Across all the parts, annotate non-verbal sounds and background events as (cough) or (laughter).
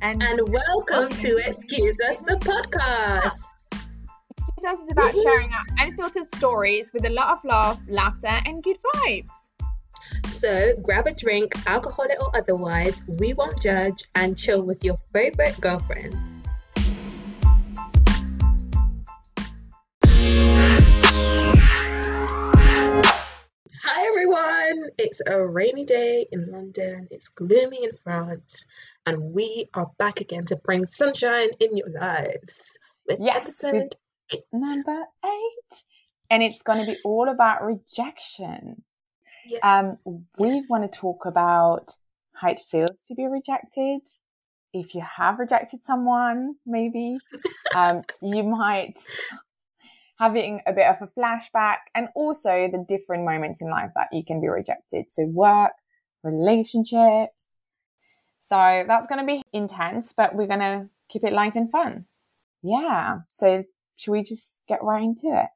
And, and welcome to Excuse Us the podcast. Excuse Us is about sharing our unfiltered stories with a lot of love, laughter, and good vibes. So grab a drink, alcoholic or otherwise, we won't judge, and chill with your favorite girlfriends. It's a rainy day in London, it's gloomy in France, and we are back again to bring sunshine in your lives with Yes, episode eight. Number eight. And it's going to be all about rejection. Yes. Um, we want to talk about how it feels to be rejected. If you have rejected someone, maybe (laughs) um, you might having a bit of a flashback, and also the different moments in life that you can be rejected. So work, relationships. So that's going to be intense, but we're going to keep it light and fun. Yeah. So should we just get right into it?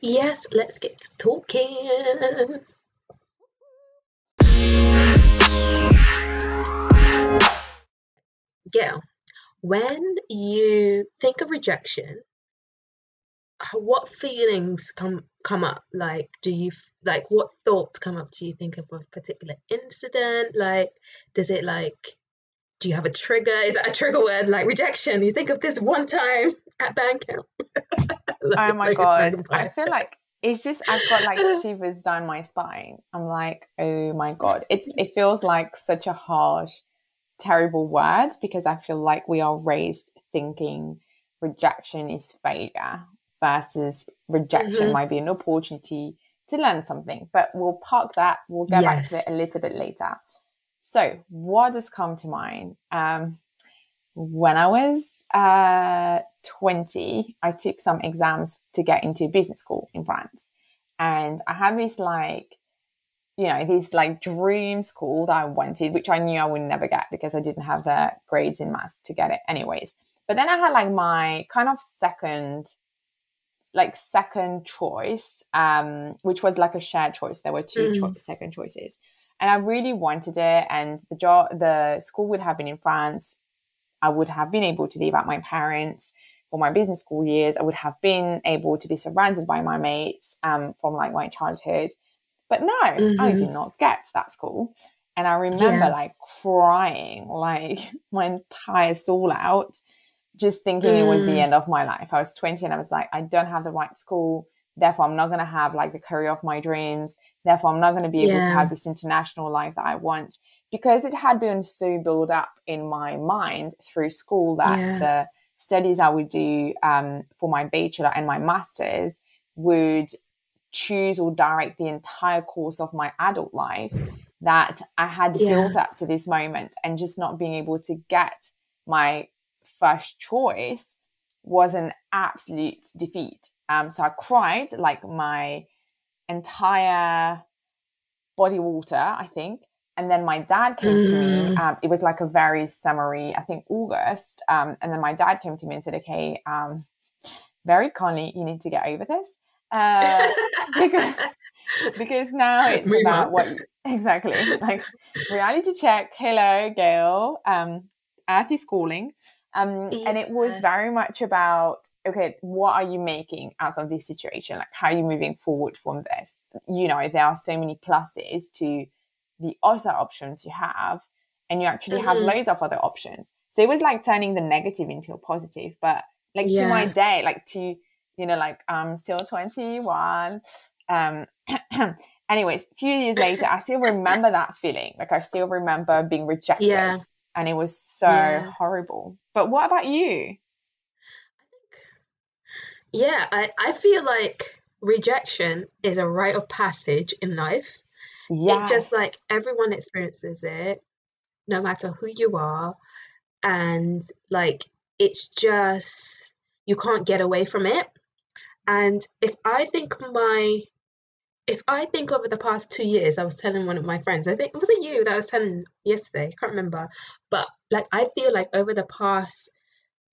Yes, let's get to talking. Gail, when you think of rejection, what feelings come come up? Like, do you like what thoughts come up? Do you think of a particular incident? Like, does it like do you have a trigger? Is that a trigger word like rejection? You think of this one time at band camp. (laughs) Oh like- Oh my like god. I feel like it's just I've got like uh. shivers down my spine. I'm like, oh my god. It's it feels like such a harsh, terrible word because I feel like we are raised thinking rejection is failure versus rejection Mhm. might be an opportunity to learn something. But we'll park that. We'll get back to it a little bit later. So what does come to mind? Um when I was uh, 20, I took some exams to get into business school in France. And I had this like, you know, this like dream school that I wanted, which I knew I would never get because I didn't have the grades in maths to get it anyways. But then I had like my kind of second, like second choice, um, which was like a shared choice. There were 2 Mhm. cho- second choices. And I really wanted it. And the job, the school would have been in France. I would have been able to live at my parents for my business school years. I would have been able to be surrounded by my mates um, from like my childhood. But no, I Mhm. did not get that school. And I remember Yeah. like crying like (laughs) my entire soul out, just thinking it was the Mm. end of my life. I was 20 and I was like, I don't have the right school. Therefore, I'm not going to have like the career of my dreams. Therefore, I'm not going to be able to have this international life that I want because it had been so built up in my mind through school that Yeah. the studies I would do um, for my bachelor and my master's would choose or direct the entire course of my adult life that I had Yeah. built up to this moment and just not being able to get my first choice was an absolute defeat. Um, so I cried like my entire body water, I think. And then my dad came to me. Mm. Um, it was like a very summery, I think August. Um, and then my dad came to me and said, "Okay, um, very kindly, you need to get over this." Uh, (laughs) because because now it's Move about on. what you, exactly like reality check. Hello, Gail. Um, Earth is calling. Um, and it was very much about okay, what are you making out of this situation? Like, how are you moving forward from this? You know, there are so many pluses to the other options you have, and you actually have Mhm. loads of other options. So it was like turning the negative into a positive, but like to my day, like to you know, like I'm still 21. Um, (clears throat) anyways, a few years later, I still remember that feeling. Like I still remember being rejected, Yeah. and it was so Yeah. horrible. But what about you? Yeah, I, I feel like rejection is a rite of passage in life. Yes, It just like everyone experiences it, no matter who you are. And like it's just you can't get away from it. And if I think my if I think over the past two years, I was telling one of my friends, I think was it you that I was telling yesterday? I can't remember. But like I feel like over the past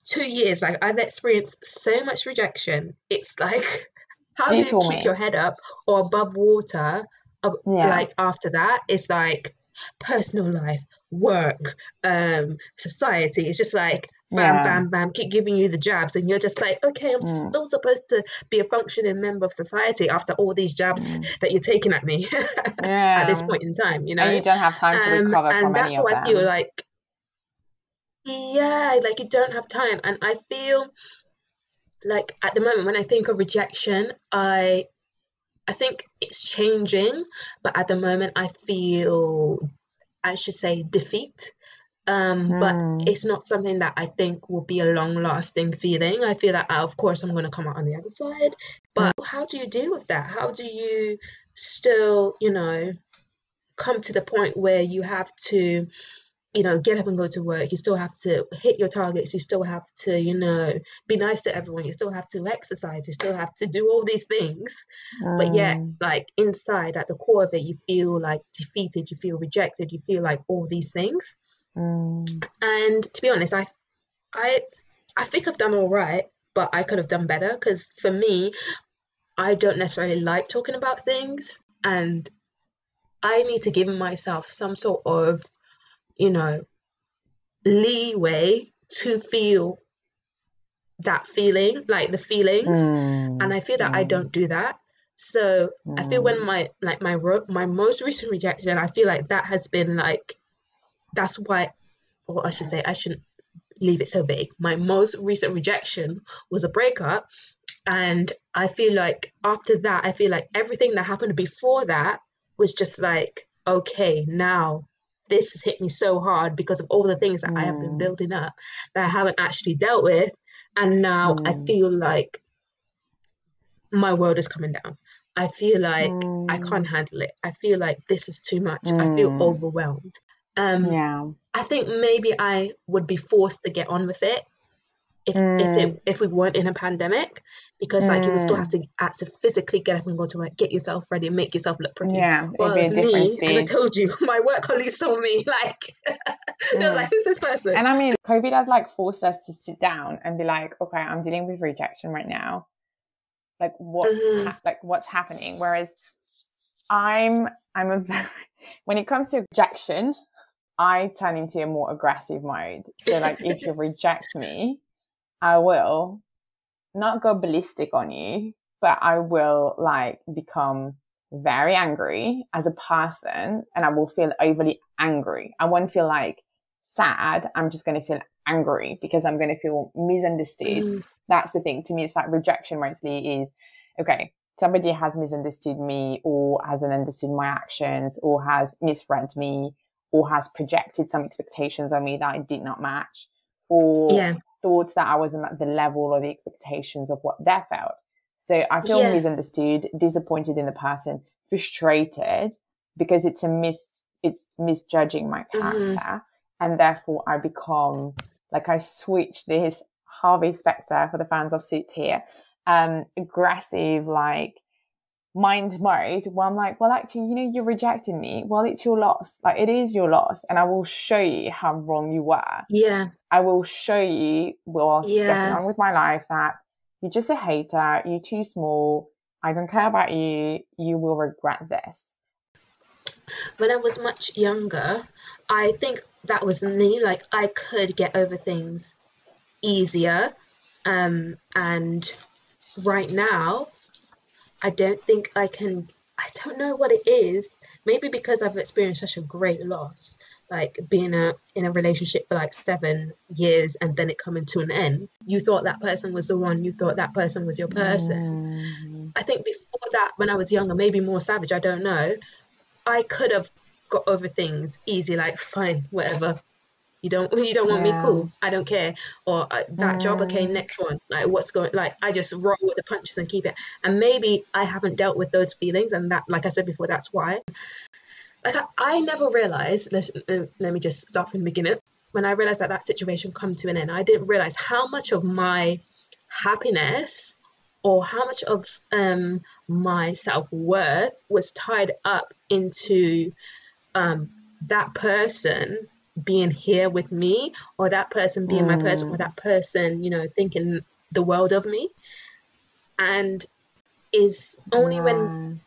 two years, like I've experienced so much rejection. It's (laughs) like how do you keep me. your head up or above water? uh, Yeah. Like after that, it's like personal life, work, um, society. It's just like bam, Yeah. bam, bam, keep giving you the jabs, and you're just like, okay, I'm Mm. still supposed to be a functioning member of society after all these jabs Mm. that you're taking at me Yeah. (laughs) at this point in time, you know. and you don't have time to Um, recover and from that's any of I feel like, yeah, like you don't have time, and I feel like at the moment when I think of rejection, I I think it's changing, but at the moment I feel I should say defeat. Um, but Mm. it's not something that I think will be a long lasting feeling. I feel that, of course, I'm going to come out on the other side. But how do you deal with that? How do you still, you know, come to the point where you have to, you know, get up and go to work? You still have to hit your targets. You still have to, you know, be nice to everyone. You still have to exercise. You still have to do all these things. But yet, Mm. like inside, at the core of it, you feel like defeated. You feel rejected. You feel like all these things. Mm. And to be honest, I, I, I think I've done all right, but I could have done better because for me, I don't necessarily like talking about things, and I need to give myself some sort of, you know, leeway to feel that feeling, like the feelings, Mm. and I feel that I Mm. don't do that. So I feel when my like my ro- my most recent rejection, I feel like that has been like that's why, or I should say, I shouldn't leave it so vague. My most recent rejection was a breakup, and I feel like after that, I feel like everything that happened before that was just like okay, now this has hit me so hard because of all the things that I have been Mm. building up that I haven't actually dealt with, and now I Mm. feel like my world is coming down. I feel like I Mm. can't handle it. I feel like this is too much. I feel Mm. overwhelmed. Um, Yeah. I think maybe I would be forced to get on with it if if Mm. it if we weren't in a pandemic, because like you would still have to have to physically get up and go to work, get yourself ready, and make yourself look pretty. Yeah. Well, different me, as I told you, (laughs) my work colleagues saw me (laughs) like (laughs) they was Mm. like, "Who's this person?" And I mean, COVID has like forced us to sit down and be like, okay, I'm dealing with rejection right now. Like what's Mhm. ha- like what's happening? Whereas I'm I'm a very when it comes to rejection, I turn into a more aggressive mode. So like if you reject me, I will not go ballistic on you, but I will like become very angry as a person and I will feel overly angry. I won't feel like sad. I'm just going to feel angry because I'm going to feel misunderstood. Mm. That's the thing. To me, it's like rejection mostly is okay, somebody has misunderstood me or hasn't understood my actions or has misread me or has projected some expectations on me that I did not match or Yeah, thought that I wasn't at the level or the expectations of what they felt. So I feel Yeah. misunderstood, disappointed in the person, frustrated because it's a mis it's misjudging my Mhm. character. And therefore I become like I switch this Harvey Specter for the fans of suits here, um, aggressive, like mind mode where I'm like, well, actually, you know, you're rejecting me. Well, it's your loss. Like it is your loss. And I will show you how wrong you were. yeah, I will show you whilst Yeah. getting on with my life that you're just a hater, you're too small, I don't care about you, you will regret this. when I was much younger, I think that was me. Like I could get over things easier. Um, and right now, I don't think I can. I don't know what it is. Maybe because I've experienced such a great loss, like being a, in a relationship for like seven years and then it coming to an end. You thought that person was the one. You thought that person was your person. Mm. I think before that, when I was younger, maybe more savage, I don't know, I could have got over things easy, like fine, whatever. You don't, (laughs) you don't want Yeah. me, cool. I don't care. Or uh, that job, okay, Mm. next one. Like what's going? Like I just roll with the punches and keep it. And maybe I haven't dealt with those feelings, and that, like I said before, that's why. Like I, I never realized. Let's, uh, let me just start from the beginning. When I realized that that situation come to an end, I didn't realize how much of my happiness or how much of um, my self worth was tied up into um, that person being here with me, or that person being my person, or that person, you know, thinking the world of me. And is only when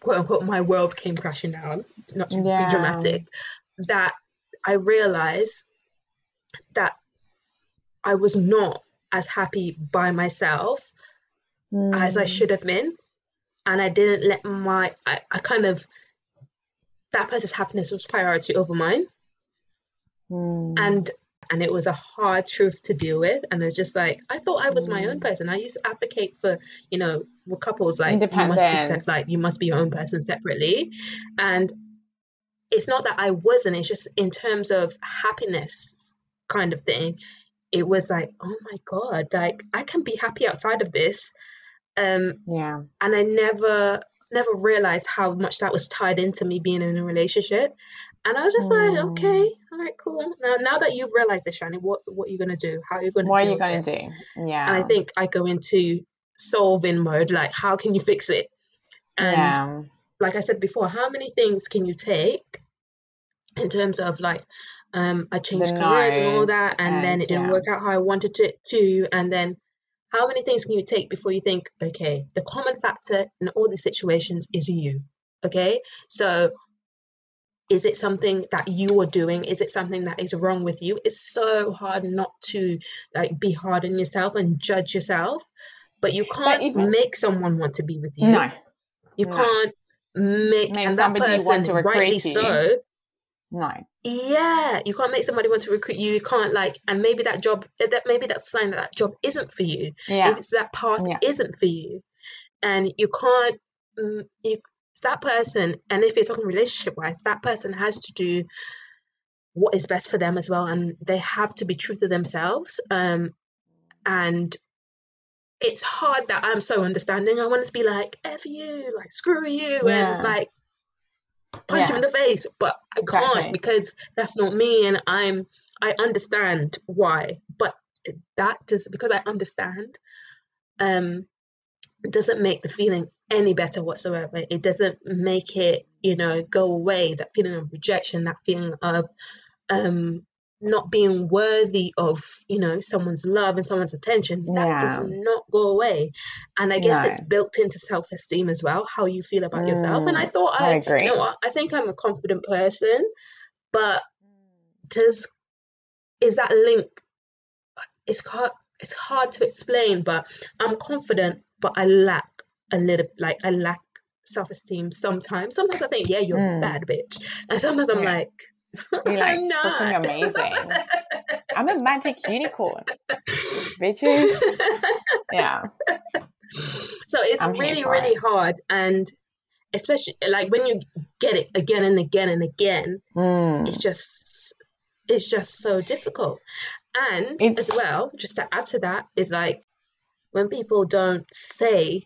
quote unquote my world came crashing down. Not to Yeah. be dramatic. That I realized that I was not as happy by myself as I Mm. should have been. And I didn't let my, I, I kind of, that person's happiness was priority over mine. Mm. And, and it was a hard truth to deal with. And it's just like, I thought I was my own Mm. person. I used to advocate for, you know, couples, like, you must be, se- like, you must be your own person separately. And it's not that I wasn't, it's just in terms of happiness kind of thing. It was like, oh my God, like, I can be happy outside of this. Um, yeah. and I never never realized how much that was tied into me being in a relationship. And I was just like, okay, all right, cool. Now now that you've realized this, Shani, what what are you gonna do? How are you gonna What are you to this? do? Yeah. And I think I go into solving mode, like how can you fix it? And yeah. like I said before, how many things can you take in terms of like um I changed The careers and all that and then it didn't yeah. work out how I wanted it to and then how many things can you take before you think okay the common factor in all these situations is you okay so is it something that you are doing is it something that is wrong with you it's so hard not to like be hard on yourself and judge yourself but you can't even- make someone want to be with you No. you No. can't make, Make and that somebody want person rightly you. so No. yeah you can't make somebody want to recruit you you can't like and maybe that job that maybe that's a sign that that job isn't for you Yeah. maybe it's that path Yeah. isn't for you and you can't mm, you it's that person and if you're talking relationship wise that person has to do what is best for them as well and they have to be true to themselves um and it's hard that I'm so understanding. I want to be like, F you, like screw you, Yeah. and like punch Yeah. him in the face, but I Exactly. can't because that's not me, and I'm I understand why, but that does because I understand, um, doesn't make the feeling any better whatsoever. It doesn't make it, you know, go away. That feeling of rejection, that feeling of, um, not being worthy of, you know, someone's love and someone's attention. That does not go away, and I guess No. it's built into self-esteem as well, how you feel about yourself. And I Mm, thought I I, agree. you know what, I think I'm a confident person, but does is that link it's hard it's hard to explain but i'm confident but i lack a little like i lack self-esteem sometimes sometimes i think yeah you're a Mm. bad bitch and sometimes i'm Yeah. like You're (laughs) like i'm not freaking amazing. I'm a magic unicorn, bitches. (laughs) Yeah. so it's I'm really really it. hard and especially like when you get it again and again and again Mm. it's just it's just so difficult and It's- as well just to add to that is like when people don't say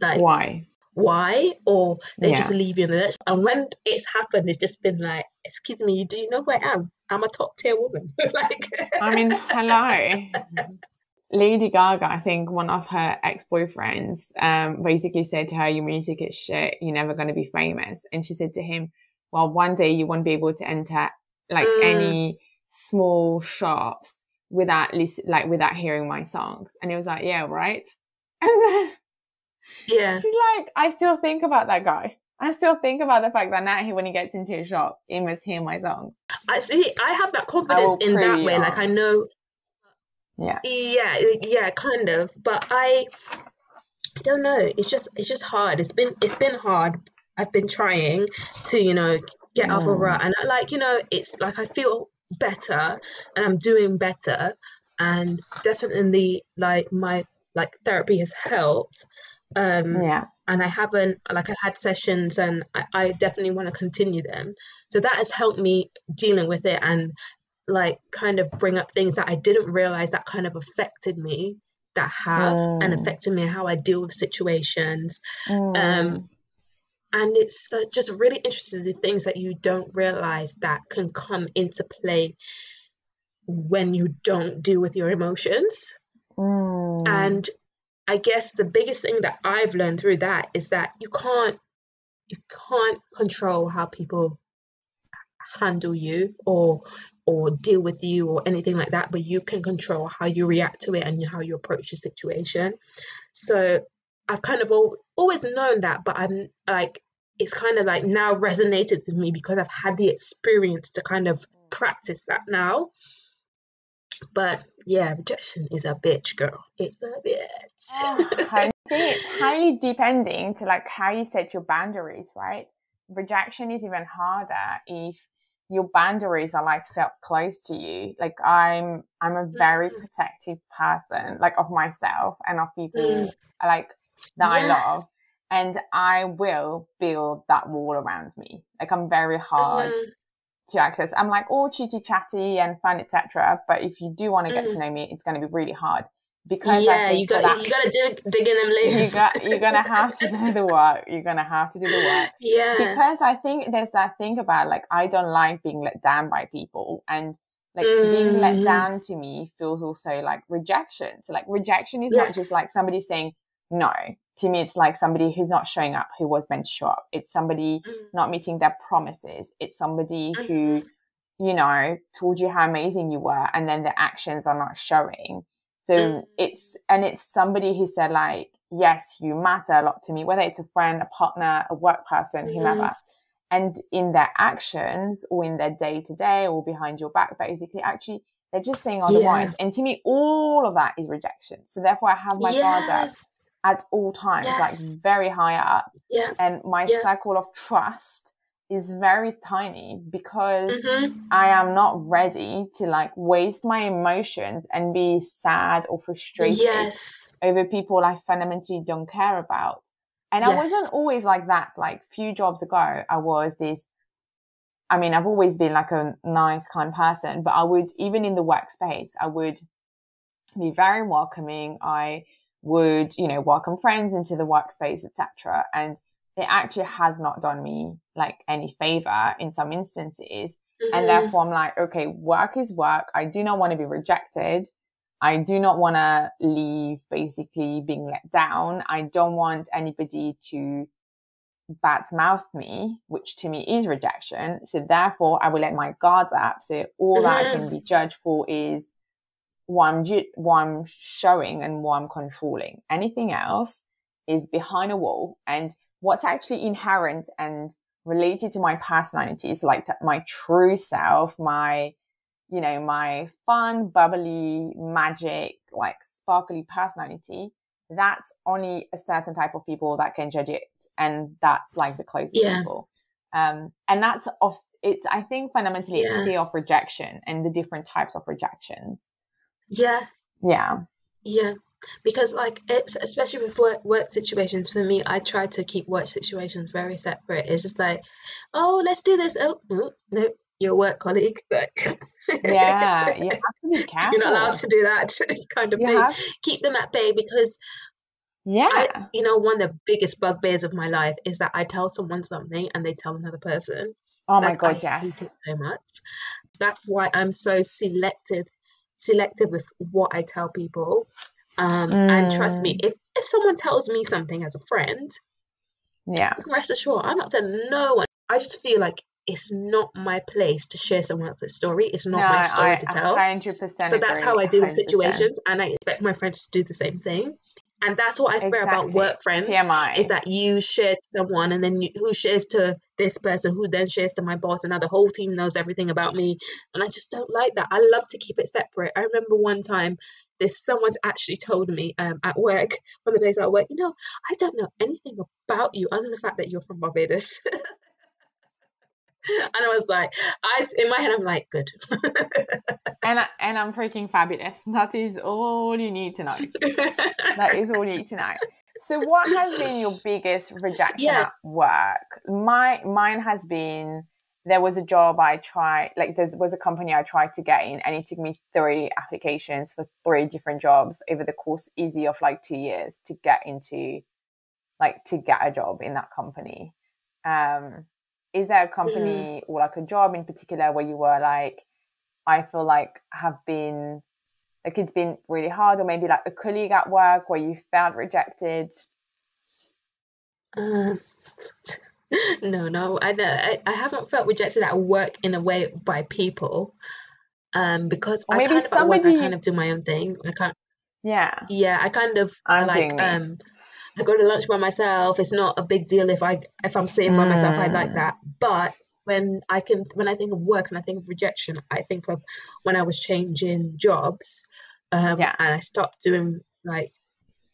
like Why? Why or they Yeah. just leave you in the lurch and when it's happened it's just been like excuse me do you know who i am i'm a top tier woman (laughs) like I mean, hello. (laughs) Lady Gaga, I think one of her ex boyfriends um, basically said to her, Your music is shit. You're never going to be famous. And she said to him, Well, one day you won't be able to enter like Mm. any small shops without like without hearing my songs. And he was like, Yeah, right. (laughs) And then yeah she's like, I still think about that guy. I still think about the fact that now he, when he gets into a shop, he must hear my songs. i see i have that confidence in that way like i know Yeah. yeah yeah kind of but i i don't know it's just it's just hard it's been it's been hard i've been trying to you know get off a Mm. rut and like you know it's like i feel better and i'm doing better and definitely like my like therapy has helped um Yeah. and I haven't like I had sessions and I, I definitely want to continue them. So that has helped me dealing with it and like kind of bring up things that I didn't realize that kind of affected me that have and Mm. affected me how I deal with situations. Mm. Um, and it's uh, just really interesting the things that you don't realize that can come into play when you don't deal with your emotions. Mm. And I guess the biggest thing that I've learned through that is that you can't you can't control how people handle you or or deal with you or anything like that, but you can control how you react to it and how you approach the situation. So I've kind of al- always known that, but I'm like it's kind of like now resonated with me because I've had the experience to kind of practice that now. But yeah, rejection is a bitch, girl. It's a bitch. I think (laughs) it's highly depending to like how you set your boundaries, right? Rejection is even harder if your boundaries are like set close to you. Like I'm, I'm a very mm. protective person, like of myself and of people mm. like that yeah. I love. And I will build that wall around me. Like I'm very hard mm-hmm. To access. I'm like all chitty chatty and fun, etc. But if you do want to get mm. to know me, it's going to be really hard because yeah, you got that, you got to dig dig in them layers. You got you're gonna have to do (laughs) the work. You're gonna have to do the work. (laughs) Yeah, because I think there's that thing about like I don't like being let down by people, and like mm. being let mm-hmm. down to me feels also like rejection. So like rejection is yeah. not just like somebody saying no. To me, it's like somebody who's not showing up who was meant to show up. It's somebody mm. not meeting their promises. It's somebody mm-hmm. who, you know, told you how amazing you were, and then the actions are not showing so mm. it's, and it's somebody who said like, yes, you matter a lot to me, whether it's a friend, a partner, a work person, mm. whomever. And in their actions or in their day to day or behind your back, basically, actually, they're just saying otherwise. Yeah. And to me, all of that is rejection. So therefore, I have my yes. guard up at all times, yes. like very high up. Yeah. And my yeah. circle of trust is very tiny because mm-hmm. I am not ready to like waste my emotions and be sad or frustrated yes. over people I fundamentally don't care about. And yes. I wasn't always like that. Like few jobs ago, I was this. I mean, I've always been like a nice, kind person, but I would, even in the workspace, I would be very welcoming. I would, you know, welcome friends into the workspace, etc. And it actually has not done me like any favor in some instances. Mm-hmm. And therefore I'm like, okay, work is work. I do not want to be rejected. I do not want to leave basically being let down. I don't want anybody to bad mouth me, which to me is rejection. So therefore I will let my guards up. So all mm-hmm. that I can mm-hmm. be judged for is what I'm, ju- what showing and what I'm controlling. Anything else is behind a wall. And what's actually inherent and related to my personality is like my true self, my, you know, my fun, bubbly, magic, like sparkly personality. That's only a certain type of people that can judge it. And that's like the closest yeah. people. Um, and that's of, it's, I think fundamentally yeah. it's fear of rejection and the different types of rejections. Yeah. Yeah. Yeah. Because like it's especially with work work situations for me i try to keep work situations very separate. It's just like oh let's do this. Oh no, no your work colleague. (laughs) Like, yeah (laughs) you are not allowed to do that (laughs) kind of you thing. have... keep them at bay because yeah. I, you know one of the biggest bugbears of my life is that i tell someone something and they tell another person. Oh my god I yes. hate it so much. That's why i'm so selective selective with what i tell people um, mm. And trust me, mm. if if someone tells me something as a friend, yeah, rest assured, I'm not telling no one. I just feel like it's not my place to share someone else's story. It's not no, my story I, to tell. 100% so that's how I deal with situations, and I expect my friends to do the same thing. And that's what I fear exactly. about work friends TMI. is that you share to someone and then you, who shares to this person who then shares to my boss and now the whole team knows everything about me. And I just don't like that. I love to keep it separate. I remember one time this someone's actually told me um, at work, one of the days I work, you know, I don't know anything about you other than the fact that you're from Barbados. (laughs) and I was like, I in my head, I'm like, good. (laughs) and I, and I'm freaking fabulous. That is all you need to know. that is all you need to know. So, what has been your biggest rejection yeah. at work? My mine has been there was a job I tried, like there was a company I tried to get in, and it took me three applications for three different jobs over the course easy of like two years to get into, like to get a job in that company. Um, is there a company mm. or like a job in particular where you were like, I feel like have been like it's been really hard, or maybe like a colleague at work where you felt rejected? Uh, (laughs) no, no, I, I I haven't felt rejected at work in a way by people, um, because or I kind of work, I kind of do my own thing. I can't. Yeah. Yeah, I kind of I'm like um, I go to lunch by myself. It's not a big deal if I if I'm sitting by myself. I like Mm. that. But when I can when I think of work and I think of rejection, I think of when I was changing jobs, um, Yeah. and I stopped doing like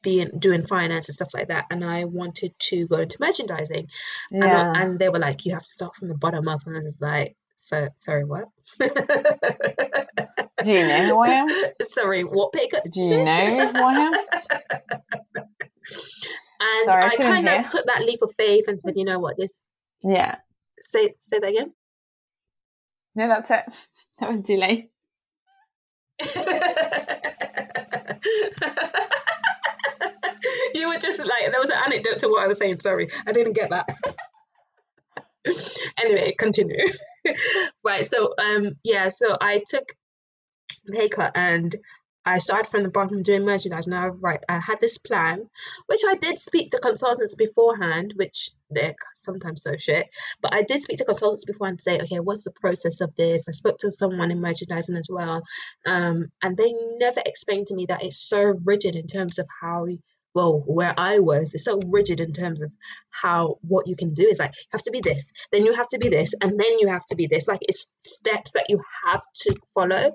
being doing finance and stuff like that, and I wanted to go into merchandising, and, Yeah. and they were like, you have to start from the bottom up, and I was just like, so sorry, what? Do you know who I am? (laughs) sorry, what pay cut? Do you know who I am? (laughs) And Sorry, I I kind of took that leap of faith and said, you know what, this Yeah. Say say that again. No, that's it. (laughs) That was delay. (laughs) you were just like there was an anecdote to what I was saying. Sorry, I didn't get that. (laughs) anyway, continue. right. So um yeah, so I took pay cut and I started from the bottom doing merchandise. Now, right, I had this plan, which I did speak to consultants beforehand, which they're sometimes so shit. But I did speak to consultants beforehand to say, okay, what's the process of this? I spoke to someone in merchandising as well, um, and they never explained to me that it's so rigid in terms of how. Well, where I was, it's so rigid in terms of how what you can do is like you have to be this, then you have to be this, and then you have to be this. Like it's steps that you have to follow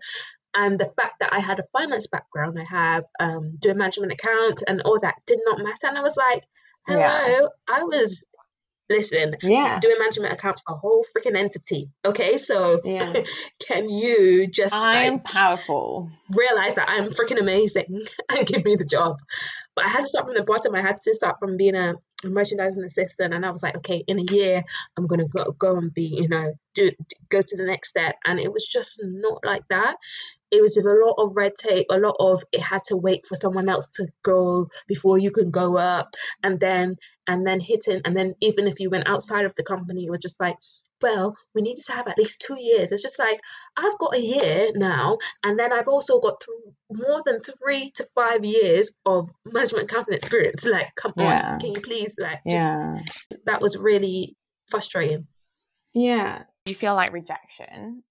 and the fact that I had a finance background, I have um, doing management accounts and all that did not matter. And I was like, hello, Yeah. I was, listen, Yeah. doing management accounts for a whole freaking entity. Okay, so Yeah. (laughs) can you just I'm like, powerful. realize that I'm freaking amazing (laughs) and give me the job? But I had to start from the bottom. I had to start from being a merchandising assistant, and I was like, okay, in a year, I'm gonna go, go and be, you know, do go to the next step. And it was just not like that it was with a lot of red tape, a lot of it had to wait for someone else to go before you can go up, and then and then hitting, and then even if you went outside of the company, it was just like, well, we need to have at least two years. It's just like I've got a year now, and then I've also got th- more than three to five years of management accounting experience. Like, come Yeah. on, can you please, like, just Yeah. that was really frustrating. Yeah. You feel like rejection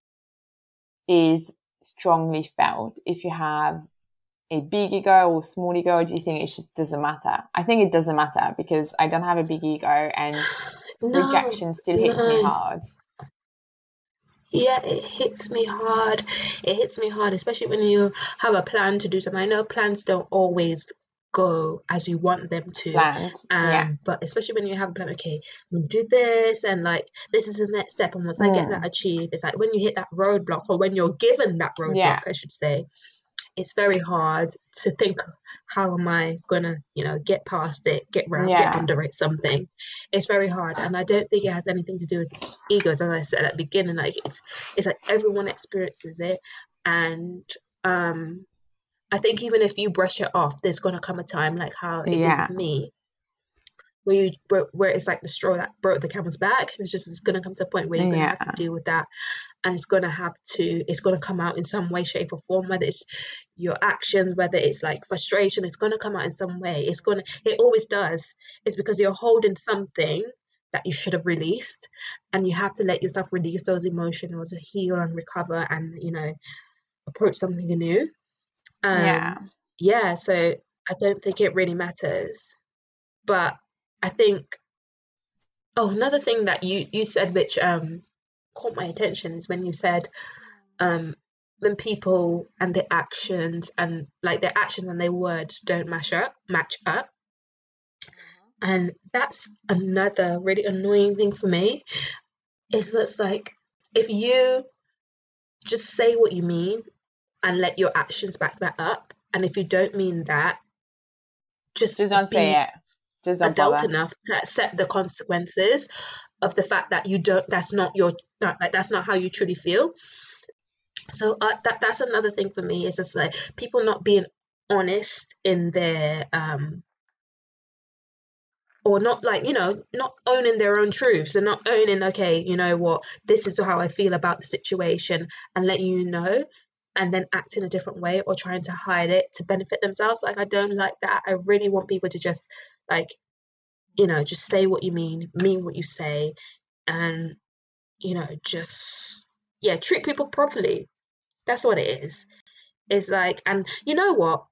is strongly felt if you have a big ego or small ego, or do you think it just doesn't matter? I think it doesn't matter because I don't have a big ego and (sighs) No, rejection still hits me hard. Yeah, it hits me hard. It hits me hard, especially when you have a plan to do something. I know plans don't always go as you want them to. Um, yeah. but especially when you have a plan, okay, we'll do this, and like this is the next step. And once I get Mm. that achieved, it's like when you hit that roadblock, or when you're given that roadblock, Yeah. I should say, it's very hard to think, how am I gonna, you know, get past it, get round, Yeah. get under it, something. It's very hard, and I don't think it has anything to do with egos, as I said at the beginning. Like it's, it's like everyone experiences it, and um, I think even if you brush it off, there's gonna come a time like how it Yeah. did with me, where you where, where it's like the straw that broke the camel's back. It's just it's gonna come to a point where you're gonna have to deal with that, and it's gonna have to it's gonna come out in some way, shape, or form. Whether it's your actions, whether it's like frustration, it's gonna come out in some way. It's gonna it always does. It's because you're holding something that you should have released, and you have to let yourself release those emotions to heal and recover, and you know approach something new. Um, yeah. yeah, so I don't think it really matters. But I think oh another thing that you you said which um caught my attention is when you said um when people and their actions and like their actions and their words don't match up match up and that's another really annoying thing for me is just like if you just say what you mean and let your actions back that up and if you don't mean that just, Just don't be say it. Just don't adult bother. enough to accept the consequences of the fact that you don't that's not your not, like that's not how you truly feel so uh, that that's another thing for me is just like people not being honest in their um or not like you know not owning their own truths and not owning okay you know what this is how i feel about the situation and letting you know and then act in a different way or trying to hide it to benefit themselves. Like i don't like that. I really want people to just like you know just say what you mean mean what you say and you know just yeah treat people properly. That's what it is. It's like and you know what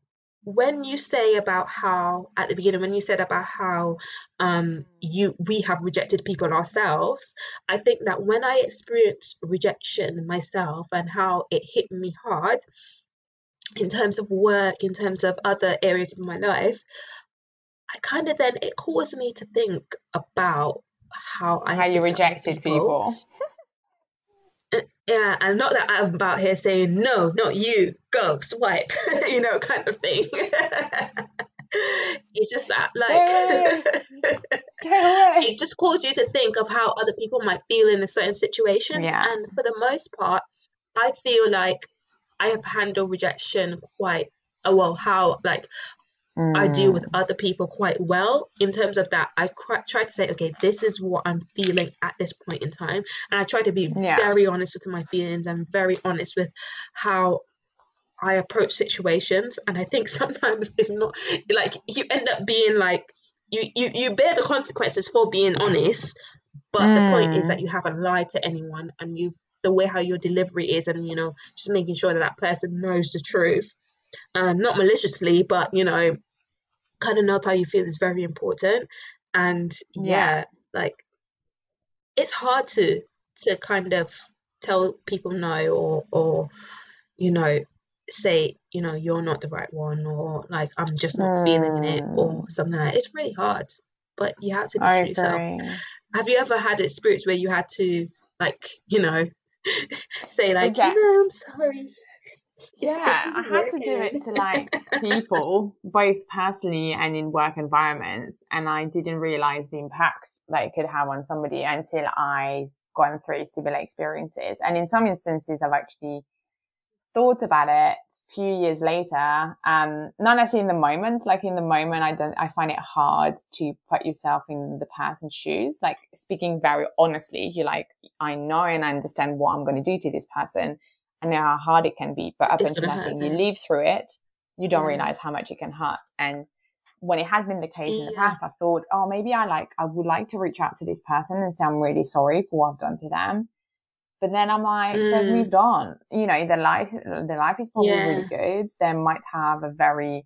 when you say about how at the beginning when you said about how um you we have rejected people ourselves i think that when i experienced rejection myself and how it hit me hard in terms of work in terms of other areas of my life i kind of then it caused me to think about how i how you rejected people, people. (laughs) yeah, and not that I'm about here saying no, not you, go swipe, (laughs) you know, kind of thing. (laughs) it's just that, like, (laughs) it just calls you to think of how other people might feel in a certain situations. Yeah. And for the most part, I feel like I have handled rejection quite uh, well. How like Mm. I deal with other people quite well in terms of that. I cr- try to say, okay, this is what I'm feeling at this point in time. And I try to be yeah. very honest with my feelings and very honest with how I approach situations. And I think (laughs) sometimes it's not like you end up being like, you, you, you bear the consequences for being honest. But mm. the point is mm. that you haven't lied to anyone and you've the way how your delivery is and, you know, just making sure that that person knows the truth. Um, not maliciously, but you know, kind of knows how you feel is very important and yeah, yeah like it's hard to to kind of tell people no or or you know say you know you're not the right one or like i'm just not mm. feeling it or mm. something like that. it's really hard but you have to be true to yourself have you ever had experience where you had to like you know (laughs) say like you know, i'm sorry yeah i had to do it to like people both personally and in work environments and i didn't realize the impact that it could have on somebody until i gone through similar experiences. And in some instances i've actually thought about it a few years later um not necessarily in the moment like in the moment i don't i find it hard to put yourself in the person's shoes. Like speaking very honestly you're like i know and i understand what i'm going to do to this person Know how hard it can be, but up it's until nothing, you live through it, you don't yeah. realize how much it can hurt. And when it has been the case yeah. in the past, I thought, oh, maybe I like, I would like to reach out to this person and say I'm really sorry for what I've done to them. But then I'm like, mm. they've moved on. You know, their life, their life is probably yeah. really good. They might have a very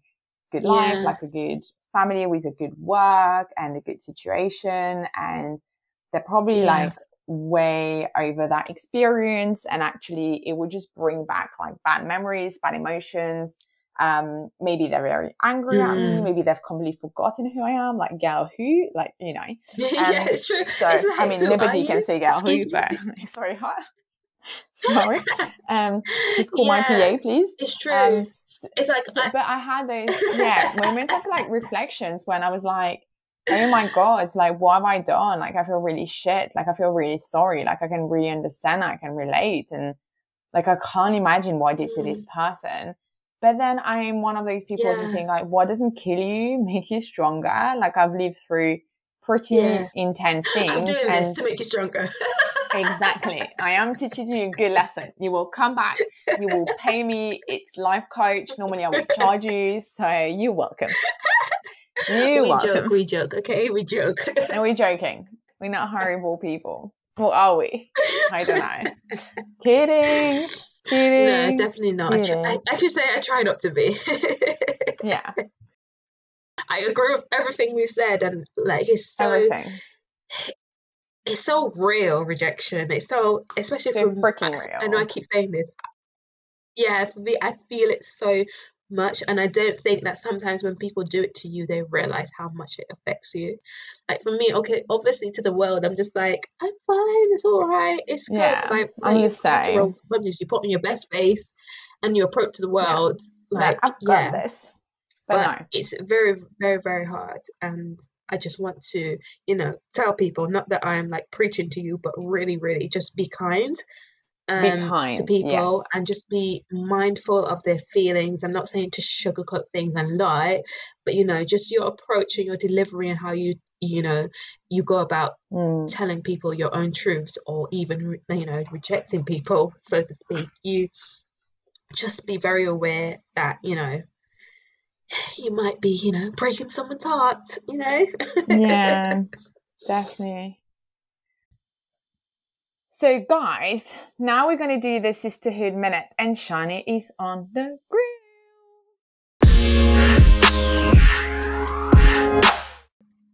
good life, like a good family with a good work and a good situation. And they're probably like way over that experience and actually it would just bring back like bad memories bad emotions. Um maybe they're very angry mm. at me. Mm. maybe they've completely forgotten who i am like girl who like you know. (laughs) Um, yeah it's true. so like, i mean nobody can say girl Excuse who but (laughs) sorry what? (laughs) Sorry. Um just call yeah, my pa please. it's true. Um, it's like so, I, but i had those yeah moments of like reflections when i was like oh my god it's like what have i done? Like i feel really shit. Like i feel really sorry. Like i can really understand i can relate. And like i can't imagine what i did to this mm. person. But then i'm one of those people yeah. who think like what doesn't kill you make you stronger. Like i've lived through pretty yeah. intense (laughs) things i'm doing and this to make you stronger. Exactly. I am teaching you a good lesson. You will come back. You will pay me. It's life coach. Normally i would charge you. So you're welcome (laughs) you we joke, we joke, okay? We joke. Are we joking? We're not (laughs) horrible people. Well, are we? I don't know. (laughs) Kidding. Kidding. No, definitely not. I, try, I, I should say I try not to be. yeah. (laughs) I agree with everything we've said, and like it's so. Everything. It's so real rejection. It's so, especially so for freaking real. I know I keep saying this. Yeah, for me, I feel it so much and i don't think that sometimes when people do it to you they realize how much it affects you like for me okay obviously to the world i'm just like i'm fine it's all right it's good yeah, i i'm the same you put on your best face and you approach the world yeah. like, I've got yeah. this but, but no. it's very very very hard and I just want to, you know, tell people not that I'm like preaching to you, but really, really just be kind um, to people yes. and just be mindful of their feelings. I'm not saying to sugarcoat things and lie, but you know, just your approach and your delivery and how you you know you go about mm. telling people your own truths or even you know rejecting people so to speak you just be very aware that you know you might be you know breaking someone's heart you know yeah (laughs) definitely so, guys, now we're going to do the sisterhood minute, and Shani is on the grill.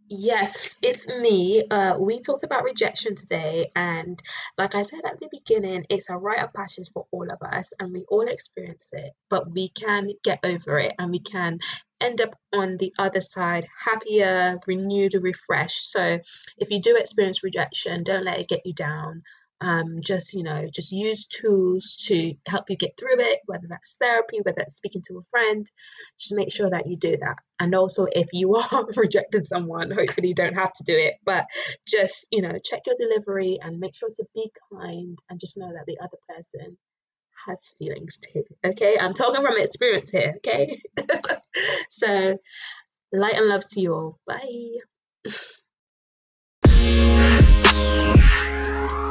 Yes, it's me. Uh, we talked about rejection today, and like I said at the beginning, it's a rite of passage for all of us, and we all experience it, but we can get over it and we can end up on the other side happier, renewed, refreshed. So if you do experience rejection, don't let it get you down um, just you know just use tools to help you get through it whether that's therapy whether that's speaking to a friend just make sure that you do that. And also if you (laughs) are rejected someone hopefully you don't have to do it but just you know check your delivery and make sure to be kind and just know that the other person has feelings too okay? I'm talking from experience here okay? (laughs) So light and love to you all. Bye (laughs)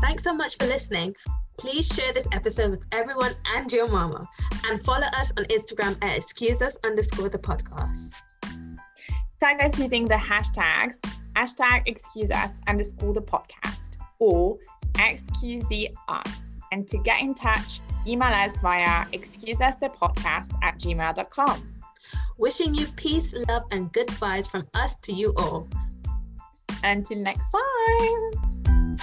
Thanks so much for listening. Please share this episode with everyone and your mama. And follow us on Instagram at excuse us underscore the podcast. Tag us using the hashtags hashtag excuse us underscore the podcast or excuse us. And to get in touch, email us via excuseusthepodcast at gmail.com. Wishing you peace, love, and good vibes from us to you all. Until next time.